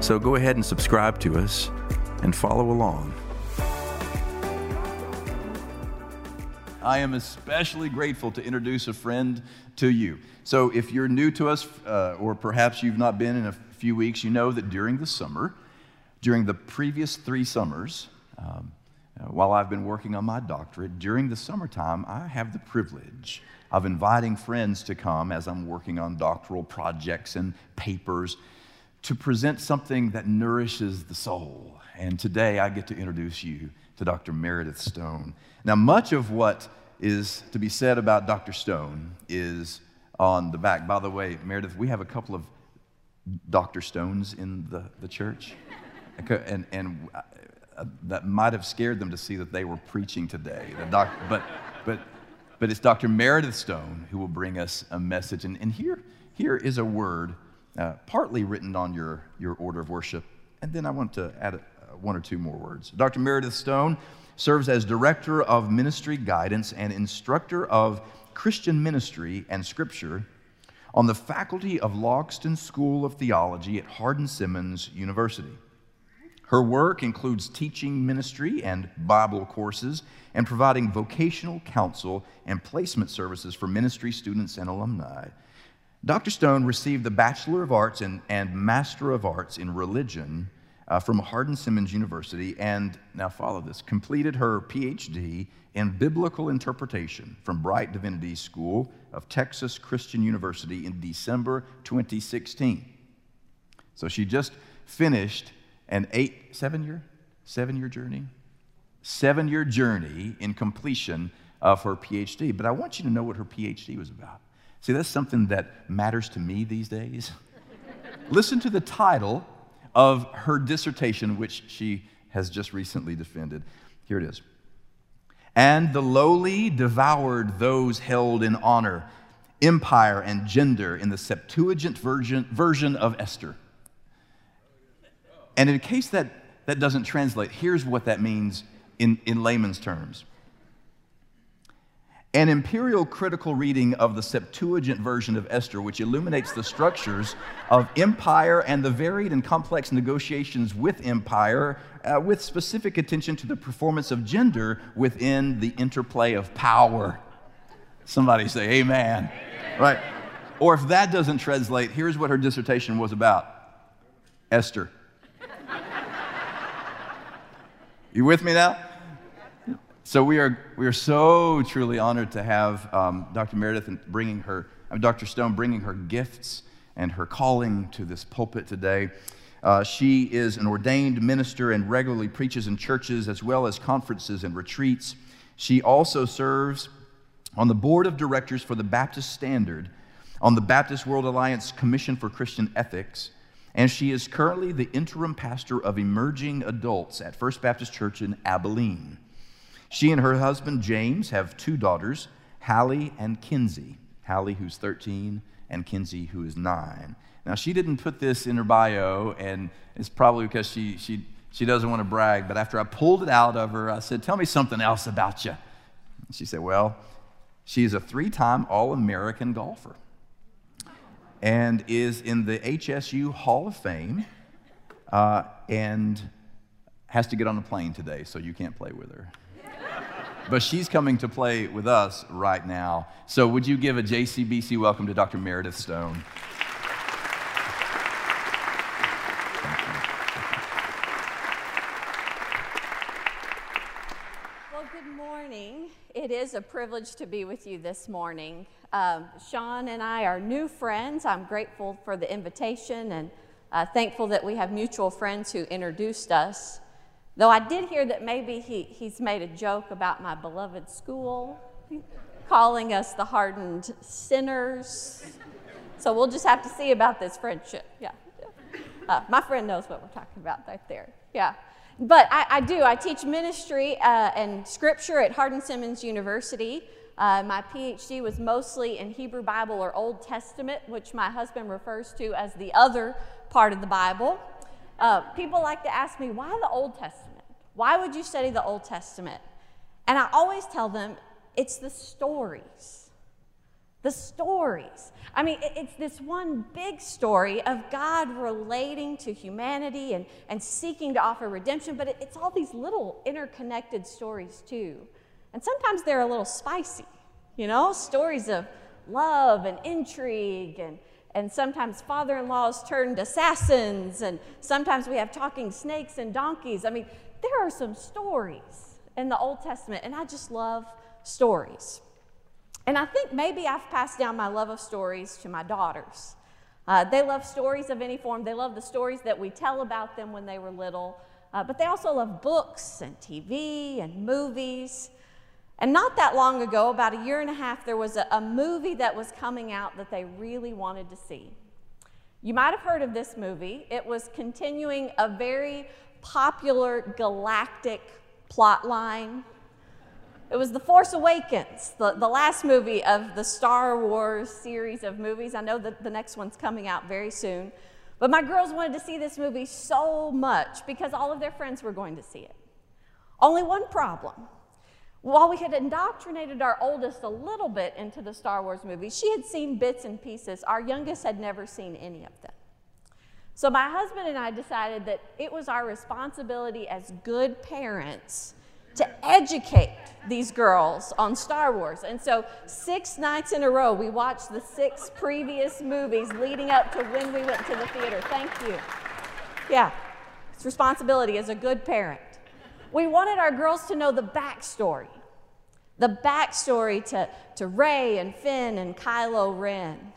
So go ahead and subscribe to us and follow along. I am especially grateful to introduce a friend to you. So, if you're new to us, uh, or perhaps you've not been in a few weeks, you know that during the summer, during the previous three summers, um, uh, while I've been working on my doctorate, during the summertime, I have the privilege of inviting friends to come as I'm working on doctoral projects and papers to present something that nourishes the soul. And today I get to introduce you to Dr. Meredith Stone. Now, much of what is to be said about Dr. Stone is on the back. By the way, Meredith, we have a couple of Dr. Stones in the, the church. And, and uh, that might have scared them to see that they were preaching today. Doc, but, but, but it's Dr. Meredith Stone who will bring us a message. And, and here, here is a word uh, partly written on your, your order of worship. And then I want to add a, one or two more words. Dr. Meredith Stone serves as Director of Ministry Guidance and Instructor of Christian Ministry and Scripture on the faculty of Logsdon School of Theology at Hardin Simmons University. Her work includes teaching ministry and Bible courses and providing vocational counsel and placement services for ministry students and alumni. Dr. Stone received the Bachelor of Arts and, and Master of Arts in Religion uh, from Hardin Simmons University, and now follow this, completed her PhD in Biblical Interpretation from Brite Divinity School of Texas Christian University in December 2016. So she just finished an eight, seven year, seven year journey, seven year journey in completion of her PhD. But I want you to know what her PhD was about. See, that's something that matters to me these days. Listen to the title of her dissertation, which she has just recently defended. Here it is. And the lowly devoured those held in honor, empire, and gender in the Septuagint version, version of Esther. And in case that, that doesn't translate, here's what that means in, in layman's terms. An imperial critical reading of the Septuagint version of Esther, which illuminates the structures of empire and the varied and complex negotiations with empire, uh, with specific attention to the performance of gender within the interplay of power. Somebody say, Amen. amen. Right? Or if that doesn't translate, here's what her dissertation was about Esther. You with me now? So we are, we are so truly honored to have um, Dr. Meredith and bringing her, Dr. Stone bringing her gifts and her calling to this pulpit today. Uh, she is an ordained minister and regularly preaches in churches as well as conferences and retreats. She also serves on the board of directors for the Baptist Standard, on the Baptist World Alliance Commission for Christian Ethics, and she is currently the interim pastor of emerging adults at First Baptist Church in Abilene. She and her husband, James, have two daughters, Hallie and Kinsey. Hallie, who's 13, and Kinsey, who is 9. Now, she didn't put this in her bio, and it's probably because she, she, she doesn't want to brag, but after I pulled it out of her, I said, Tell me something else about you. She said, Well, she is a three time All American golfer and is in the HSU Hall of Fame uh, and has to get on a plane today, so you can't play with her but she's coming to play with us right now. So, would you give a JCBC welcome to Dr. Meredith Stone? Well, good morning. It is a privilege to be with you this morning. Um, Sean and I are new friends. I'm grateful for the invitation and uh, thankful that we have mutual friends who introduced us. Though I did hear that maybe he, he's made a joke about my beloved school, calling us the hardened sinners. So we'll just have to see about this friendship. Yeah. Uh, my friend knows what we're talking about right there. Yeah. But I, I do. I teach ministry uh, and scripture at Hardin Simmons University. Uh, my PhD was mostly in Hebrew Bible or Old Testament, which my husband refers to as the other part of the Bible. Uh, people like to ask me, why the Old Testament? Why would you study the Old Testament? And I always tell them, it's the stories. The stories. I mean, it's this one big story of God relating to humanity and, and seeking to offer redemption, but it's all these little interconnected stories too. And sometimes they're a little spicy, you know, stories of love and intrigue and and sometimes father in laws turned assassins, and sometimes we have talking snakes and donkeys. I mean, there are some stories in the Old Testament, and I just love stories. And I think maybe I've passed down my love of stories to my daughters. Uh, they love stories of any form, they love the stories that we tell about them when they were little, uh, but they also love books and TV and movies. And not that long ago, about a year and a half, there was a, a, movie that was coming out that they really wanted to see. You might have heard of this movie. It was continuing a very popular galactic plot line. It was The Force Awakens, the, the last movie of the Star Wars series of movies. I know that the next one's coming out very soon. But my girls wanted to see this movie so much because all of their friends were going to see it. Only one problem while we had indoctrinated our oldest a little bit into the Star Wars movies, she had seen bits and pieces. Our youngest had never seen any of them. So my husband and I decided that it was our responsibility as good parents to educate these girls on Star Wars. And so, six nights in a row, we watched the six previous movies leading up to when we went to the theater. Thank you. Yeah, it's responsibility as a good parent. We wanted our girls to know the backstory the backstory to, to Rey and Finn and Kylo Ren.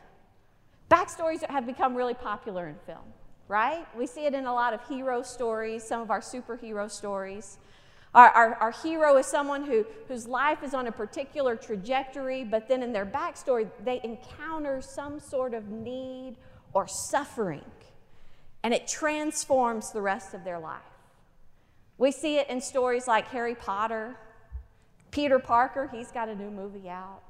Backstories have become really popular in film, right? We see it in a lot of hero stories, some of our superhero stories. Our, our, our, hero is someone who, whose life is on a particular trajectory, but then in their backstory, they encounter some sort of need or suffering, and it transforms the rest of their life. We see it in stories like Harry Potter, Peter Parker, he's got a new movie out.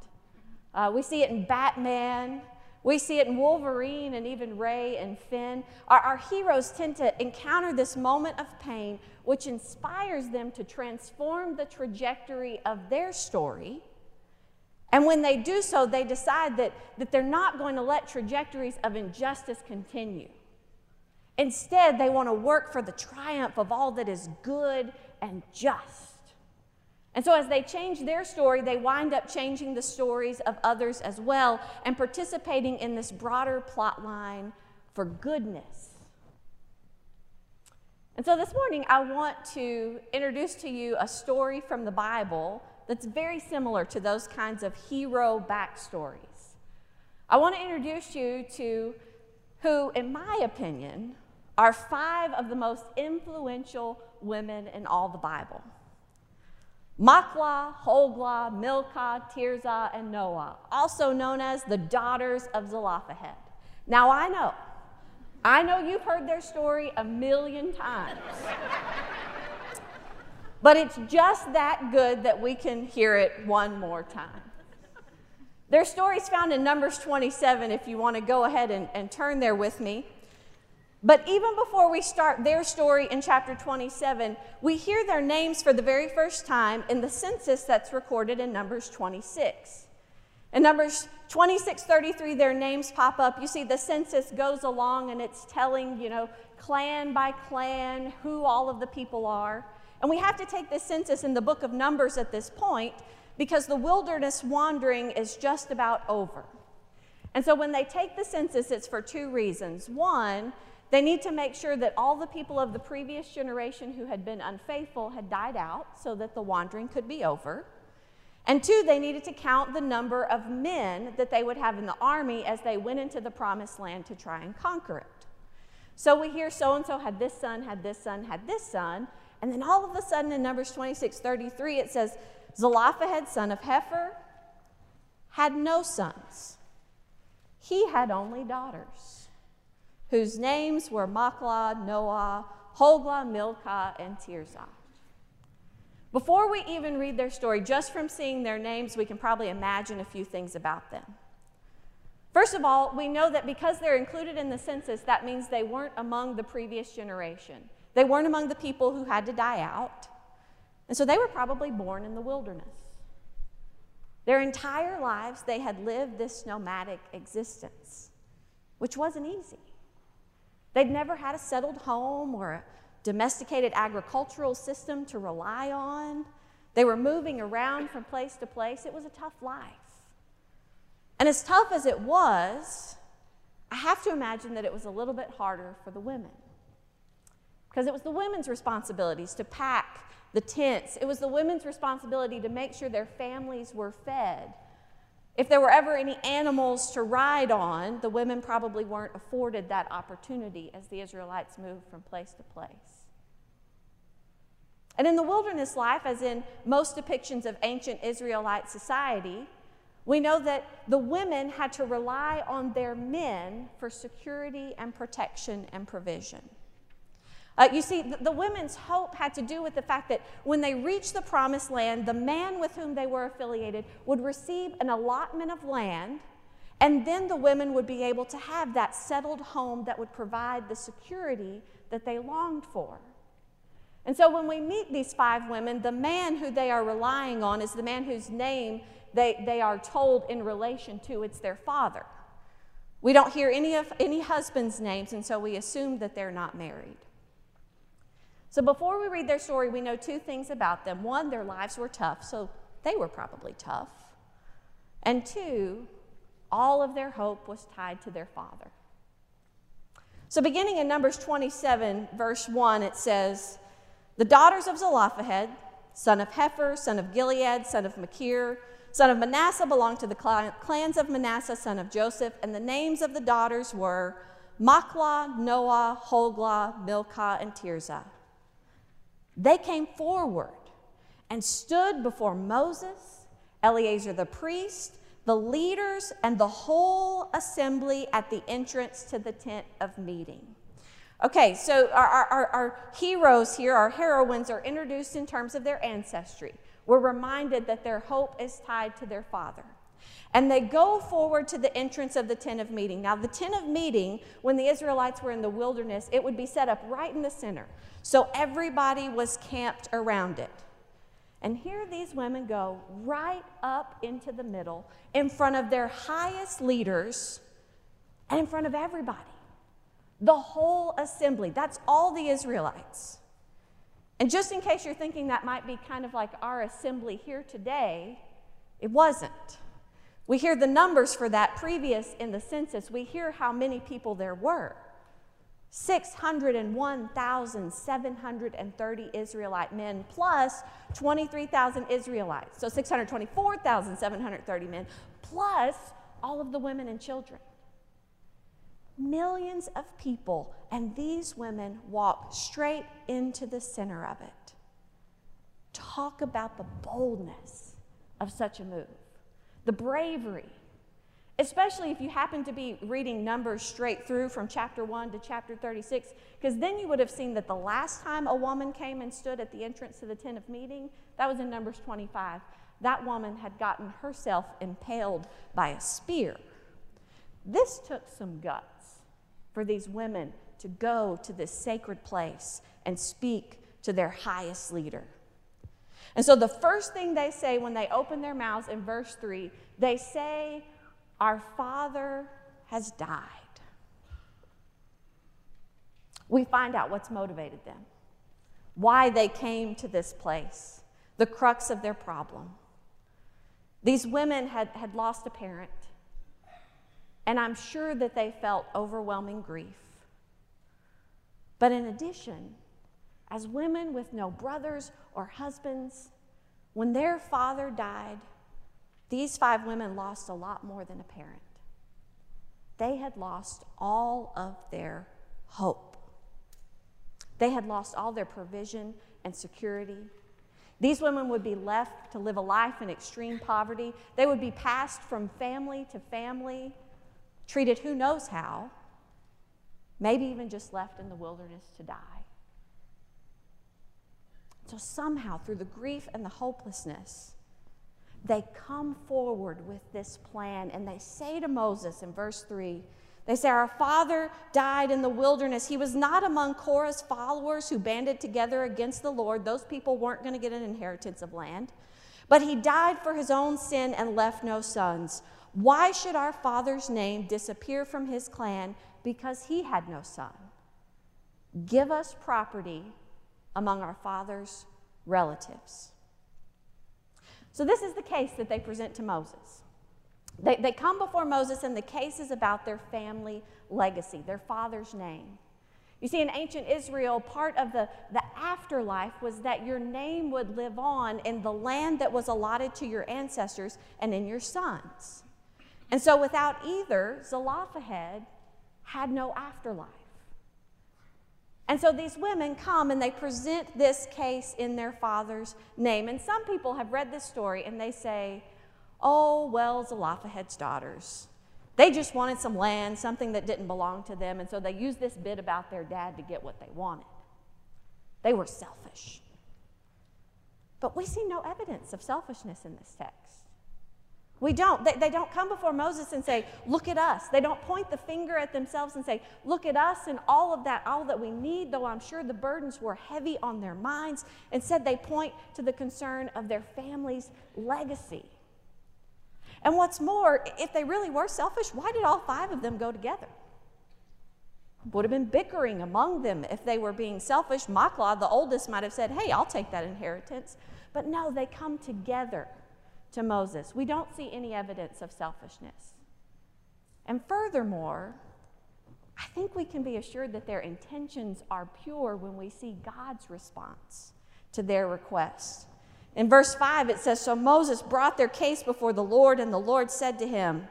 Uh, we see it in Batman. We see it in Wolverine and even Rey and Finn. Our, our, heroes tend to encounter this moment of pain, which inspires them to transform the trajectory of their story. And when they do so, they decide that, that they're not going to let trajectories of injustice continue. Instead, they want to work for the triumph of all that is good and just. And so, as they change their story, they wind up changing the stories of others as well and participating in this broader plot line for goodness. And so, this morning, I want to introduce to you a story from the Bible that's very similar to those kinds of hero backstories. I want to introduce you to who, in my opinion, are five of the most influential women in all the Bible. Machlah, Hoglah, Milcah, Tirzah, and Noah, also known as the daughters of Zelophehad. Now I know, I know you've heard their story a million times. but it's just that good that we can hear it one more time. Their story is found in Numbers 27 if you want to go ahead and, and turn there with me. But even before we start their story in chapter 27, we hear their names for the very first time in the census that's recorded in Numbers 26. In Numbers 26 33, their names pop up. You see, the census goes along and it's telling, you know, clan by clan who all of the people are. And we have to take this census in the book of Numbers at this point because the wilderness wandering is just about over. And so when they take the census, it's for two reasons. One, they need to make sure that all the people of the previous generation who had been unfaithful had died out so that the wandering could be over. And two, they needed to count the number of men that they would have in the army as they went into the promised land to try and conquer it. So we hear so and so had this son, had this son, had this son. And then all of a sudden in Numbers 26 33, it says, Zelophehad, son of Hepher, had no sons. He had only daughters. Whose names were Machlah, Noah, Hoglah, Milcah, and Tirzah. Before we even read their story, just from seeing their names, we can probably imagine a few things about them. First of all, we know that because they're included in the census, that means they weren't among the previous generation. They weren't among the people who had to die out. And so they were probably born in the wilderness. Their entire lives, they had lived this nomadic existence, which wasn't easy. They'd never had a settled home or a domesticated agricultural system to rely on. They were moving around from place to place. It was a tough life. And as tough as it was, I have to imagine that it was a little bit harder for the women. Because it was the women's responsibilities to pack the tents, it was the women's responsibility to make sure their families were fed. If there were ever any animals to ride on, the women probably weren't afforded that opportunity as the Israelites moved from place to place. And in the wilderness life, as in most depictions of ancient Israelite society, we know that the women had to rely on their men for security and protection and provision. Uh, you see, the, the, women's hope had to do with the fact that when they reached the promised land, the man with whom they were affiliated would receive an allotment of land, and then the women would be able to have that settled home that would provide the security that they longed for. And so when we meet these five women, the man who they are relying on is the man whose name they, they are told in relation to it's their father. We don't hear any of any husbands' names, and so we assume that they're not married. So before we read their story, we know two things about them. One, their lives were tough, so they were probably tough. And two, all of their hope was tied to their father. So beginning in Numbers 27, verse 1, it says, The daughters of Zelophehad, son of Hepher, son of Gilead, son of Machir, son of Manasseh, belonged to the clans of Manasseh, son of Joseph, and the names of the daughters were Machlah, Noah, Hoglah, Milcah, and Tirzah. They came forward and stood before Moses, Eleazar the priest, the leaders, and the whole assembly at the entrance to the tent of meeting. Okay, so our, our, our, heroes here, our heroines, are introduced in terms of their ancestry. We're reminded that their hope is tied to their father. And they go forward to the entrance of the tent of meeting. Now, the tent of meeting, when the Israelites were in the wilderness, it would be set up right in the center. So everybody was camped around it. And here these women go right up into the middle in front of their highest leaders and in front of everybody. The whole assembly. That's all the Israelites. And just in case you're thinking that might be kind of like our assembly here today, it wasn't. We hear the numbers for that previous in the census. We hear how many people there were 601,730 Israelite men plus 23,000 Israelites. So 624,730 men plus all of the women and children. Millions of people, and these women walk straight into the center of it. Talk about the boldness of such a move the bravery, especially if you happen to be reading Numbers straight through from chapter 1 to chapter 36, because then you would have seen that the last time a woman came and stood at the entrance to the tent of meeting, that was in Numbers 25. That woman had gotten herself impaled by a spear. This took some guts for these women to go to this sacred place and speak to their highest leader. And so the first thing they say when they open their mouths in verse 3, they say, Our Father has died. We find out what's motivated them, why they came to this place, the crux of their problem. These women had, had lost a parent, and I'm sure that they felt overwhelming grief. But in addition, as women with no brothers or husbands, when their father died, these five women lost a lot more than a parent. They had lost all of their hope. They had lost all their provision and security. These women would be left to live a life in extreme poverty. They would be passed from family to family, treated who knows how. maybe even just left in the wilderness to die. So, somehow, through the grief and the hopelessness, they come forward with this plan and they say to Moses in verse 3 they say, Our father died in the wilderness. He was not among Korah's followers who banded together against the Lord. Those people weren't going to get an inheritance of land. But he died for his own sin and left no sons. Why should our father's name disappear from his clan because he had no son? Give us property among our father's relatives. So, this is the case that they present to Moses. They, they come before Moses, and the case is about their family legacy, their father's name. You see, in ancient Israel, part of the, the afterlife was that your name would live on in the land that was allotted to your ancestors and in your sons. And so, without either, Zelophehad had no afterlife. And so these women come and they present this case in their father's name. And some people have read this story and they say, Oh, well, Zelophehad's daughters. They just wanted some land, something that didn't belong to them, and so they used this bit about their dad to get what they wanted. They were selfish. But we see no evidence of selfishness in this text. We don't. They, they, don't come before Moses and say, Look at us. They don't point the finger at themselves and say, Look at us and all of that, all that we need, though I'm sure the burdens were heavy on their minds. Instead, they point to the concern of their family's legacy. And what's more, if they really were selfish, why did all five of them go together? Would have been bickering among them if they were being selfish. Machlah, the oldest, might have said, Hey, I'll take that inheritance. But no, they come together to Moses. We don't see any evidence of selfishness. And furthermore, I think we can be assured that their intentions are pure when we see God's response to their request. In verse 5, it says So Moses brought their case before the Lord, and the Lord said to him,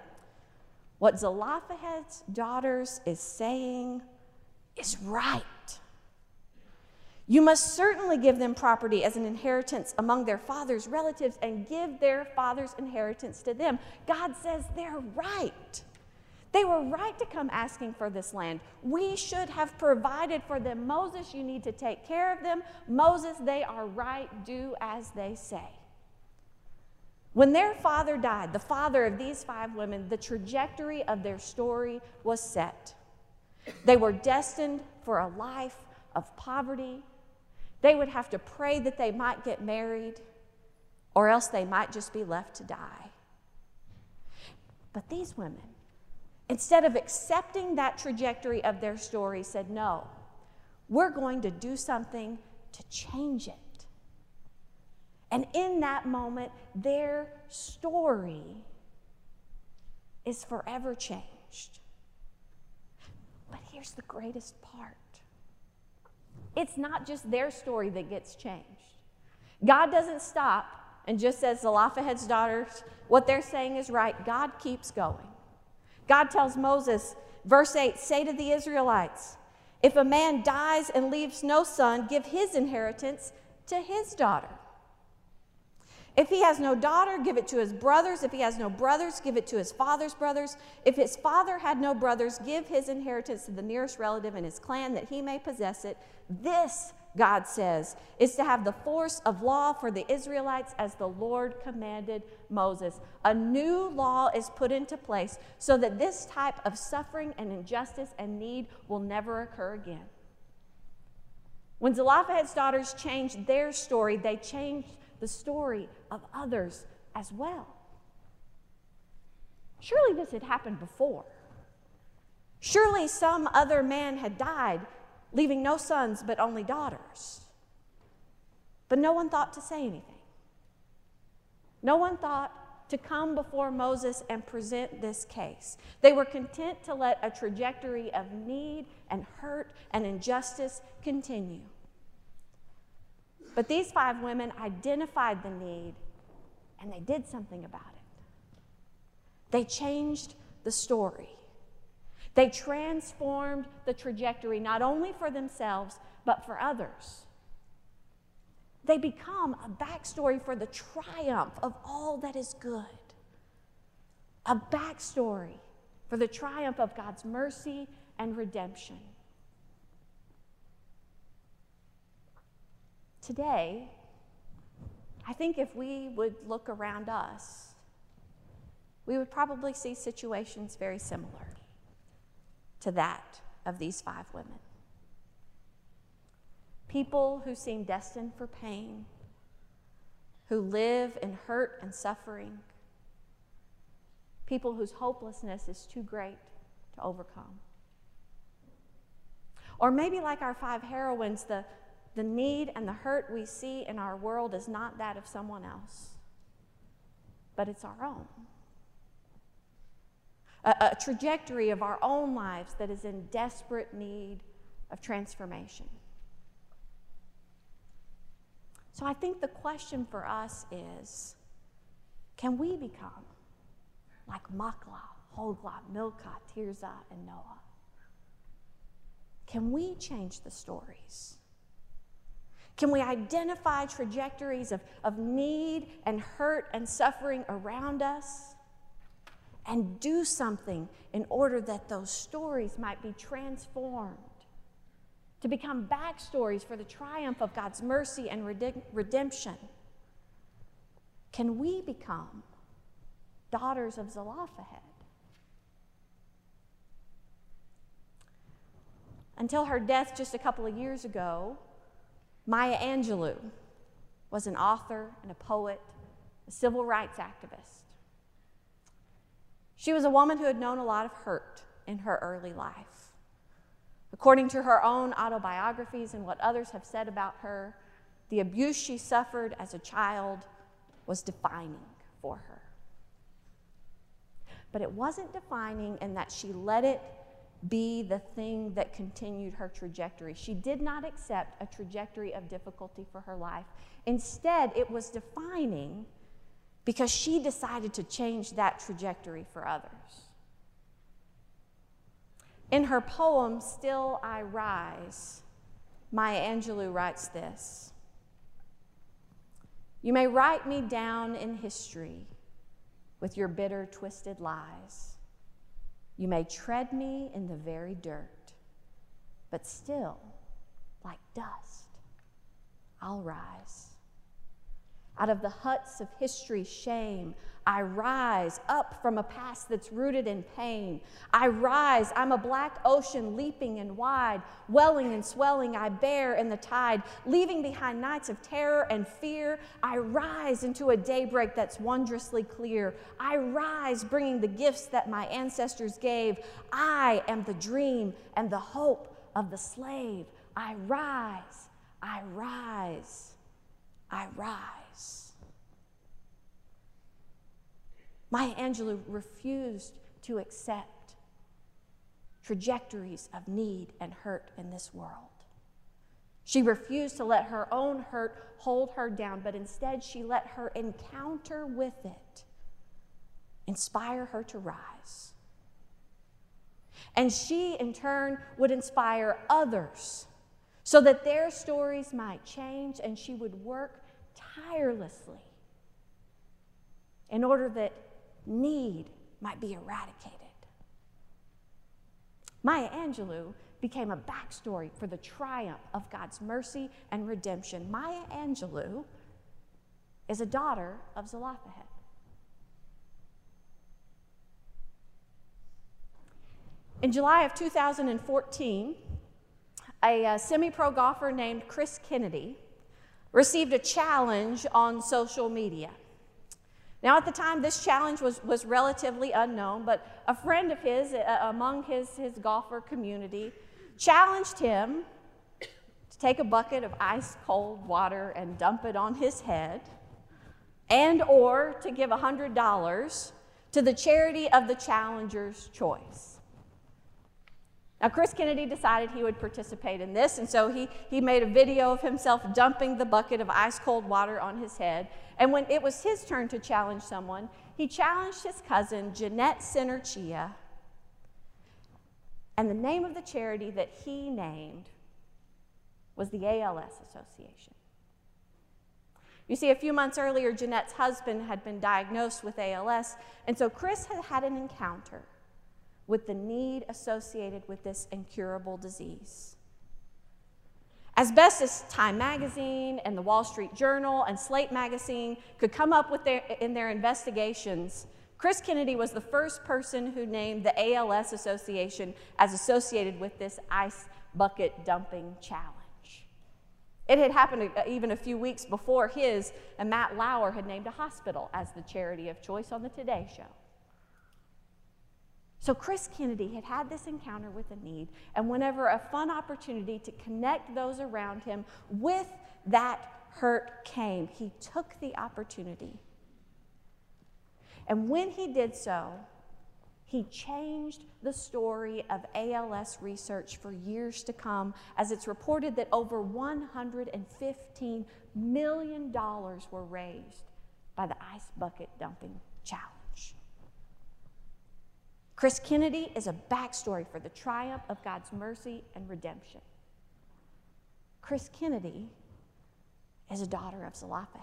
What Zelophehad's daughters is saying is right. You must certainly give them property as an inheritance among their father's relatives and give their father's inheritance to them. God says they're right. They were right to come asking for this land. We should have provided for them. Moses, you need to take care of them. Moses, they are right. Do as they say. When their father died, the father of these five women, the trajectory of their story was set. They were destined for a life of poverty. They would have to pray that they might get married, or else they might just be left to die. But these women, instead of accepting that trajectory of their story, said, No, we're going to do something to change it. And in that moment, their story is forever changed. But here's the greatest part it's not just their story that gets changed. God doesn't stop and just says Zelophehad's daughters, what they're saying is right. God keeps going. God tells Moses, verse 8, say to the Israelites, if a man dies and leaves no son, give his inheritance to his daughter. If he has no daughter, give it to his brothers. If he has no brothers, give it to his father's brothers. If his father had no brothers, give his inheritance to the nearest relative in his clan that he may possess it. This God says, is to have the force of law for the Israelites as the Lord commanded Moses. A new law is put into place so that this type of suffering and injustice and need will never occur again. When Zelophehad's daughters changed their story, they changed the story of others as well. Surely this had happened before. Surely some other man had died leaving no sons but only daughters. But no one thought to say anything. No one thought to come before Moses and present this case. They were content to let a trajectory of need and hurt and injustice continue. But these five women identified the need and they did something about it. They changed the story. They transformed the trajectory not only for themselves, but for others. They become a backstory for the triumph of all that is good, a backstory for the triumph of God's mercy and redemption. Today, I think if we would look around us, we would probably see situations very similar to that of these five women. People who seem destined for pain, who live in hurt and suffering, people whose hopelessness is too great to overcome. Or maybe, like our five heroines, the, the need and the hurt we see in our world is not that of someone else, but it's our own. A, a trajectory of our own lives that is in desperate need of transformation. So I think the question for us is can we become like Maklah, Hogla, Milcah, Tirzah, and Noah? Can we change the stories? Can we identify trajectories of, of need and hurt and suffering around us and do something in order that those stories might be transformed to become backstories for the triumph of God's mercy and redemption? Can we become daughters of Zelophehad? Until her death just a couple of years ago, Maya Angelou was an author and a poet, a civil rights activist. She was a woman who had known a lot of hurt in her early life. According to her own autobiographies and what others have said about her, the abuse she suffered as a child was defining for her. But it wasn't defining in that she let it be the thing that continued her trajectory. She did not accept a trajectory of difficulty for her life. Instead, it was defining because she decided to change that trajectory for others. In her poem, Still I Rise, Maya Angelou writes this You may write me down in history with your bitter, twisted lies. You may tread me in the very dirt, but still, like dust, I'll rise. Out of the huts of history's shame, I rise up from a past that's rooted in pain. I rise, I'm a black ocean leaping and wide, welling and swelling, I bear in the tide, leaving behind nights of terror and fear. I rise into a daybreak that's wondrously clear. I rise, bringing the gifts that my ancestors gave. I am the dream and the hope of the slave. I rise, I rise, I rise. Maya Angelou refused to accept trajectories of need and hurt in this world. She refused to let her own hurt hold her down, but instead she let her encounter with it inspire her to rise. And she, in turn, would inspire others so that their stories might change, and she would work tirelessly in order that need might be eradicated. Maya Angelou became a backstory for the triumph of God's mercy and redemption. Maya Angelou is a daughter of Zelophehad. In July of 2014, a, a uh, semi pro golfer named Chris Kennedy received a challenge on social media. Now, at the time, this challenge was, was relatively unknown, but a friend of his uh, among his, his golfer community challenged him to take a bucket of ice cold water and dump it on his head and or to give $100 to the charity of the challenger's choice. Now, Chris Kennedy decided he would participate in this, and so he, he made a video of himself dumping the bucket of ice cold water on his head. And when it was his turn to challenge someone, he challenged his cousin, Jeanette Senerchia. And the name of the charity that he named was the ALS Association. You see, a few months earlier, Jeanette's husband had been diagnosed with ALS, and so Chris had had an encounter with the need associated with this incurable disease. As best as Time Magazine and the Wall Street Journal and Slate Magazine could come up with their, in their investigations, Chris Kennedy was the first person who named the ALS Association as associated with this ice bucket dumping challenge. It had happened uh, even a few weeks before his, and Matt Lauer had named a hospital as the charity of choice on the Today Show. So Chris Kennedy had had this encounter with a need, and whenever a fun opportunity to connect those around him with that hurt came, he took the opportunity. And when he did so, he changed the story of ALS research for years to come, as it's reported that over $115 million were raised by the ice bucket dumping challenge. Chris Kennedy is a backstory for the triumph of God's mercy and redemption. Chris Kennedy is a daughter of Zelophehad.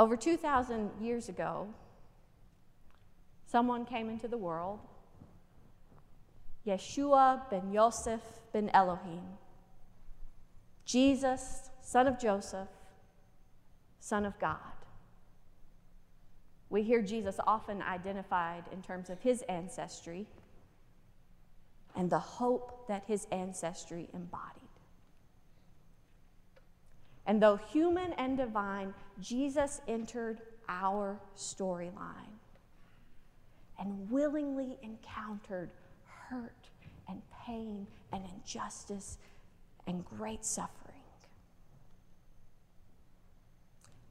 Over 2,000 years ago, someone came into the world, Yeshua ben Yosef ben Elohim, Jesus, son of Joseph, son of God. We hear Jesus often identified in terms of his ancestry and the hope that his ancestry embodied. And though human and divine, Jesus entered our storyline and willingly encountered hurt and pain and injustice and great suffering.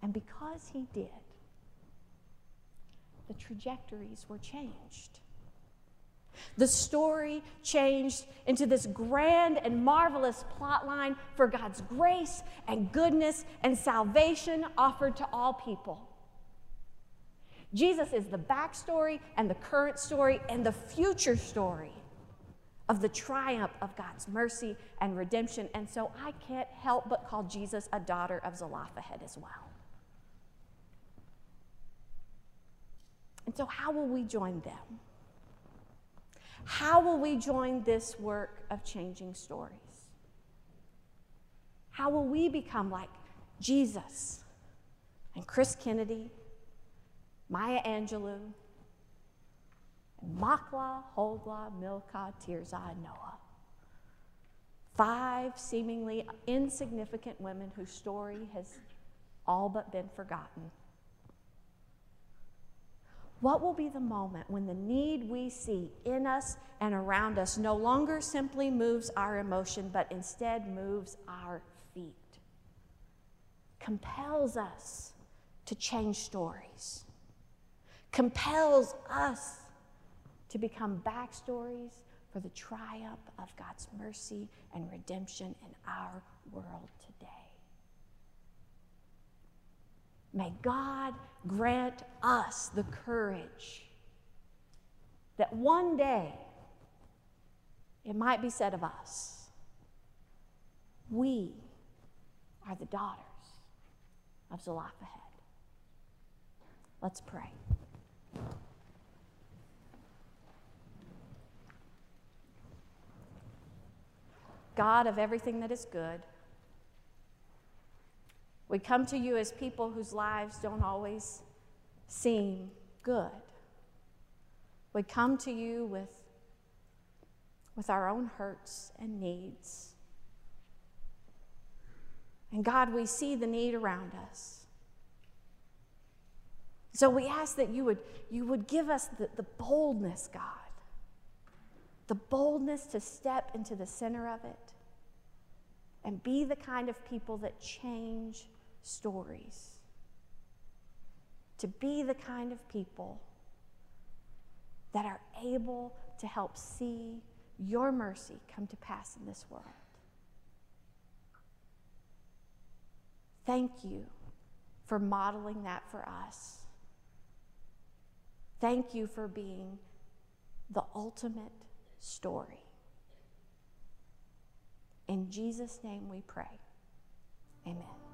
And because he did, the trajectories were changed. The story changed into this grand and marvelous plotline for God's grace and goodness and salvation offered to all people. Jesus is the backstory and the current story and the future story of the triumph of God's mercy and redemption. And so I can't help but call Jesus a daughter of Zelophehad as well. And so, how will we join them? How will we join this work of changing stories? How will we become like Jesus and Chris Kennedy, Maya Angelou, and Makla, Hogla, Milka, Tirzah, and Noah? Five seemingly insignificant women whose story has all but been forgotten. What will be the moment when the need we see in us and around us no longer simply moves our emotion, but instead moves our feet? Compels us to change stories, compels us to become backstories for the triumph of God's mercy and redemption in our world today. May God grant us the courage that one day it might be said of us, we are the daughters of Zelophehad. Let's pray. God of everything that is good, we come to you as people whose lives don't always seem good. We come to you with, with our own hurts and needs. And God, we see the need around us. So we ask that you would, you would give us the, the boldness, God, the boldness to step into the center of it and be the kind of people that change stories. To be the kind of people that are able to help see your mercy come to pass in this world. Thank you for modeling that for us. Thank you for being the ultimate story. In Jesus' name we pray. Amen.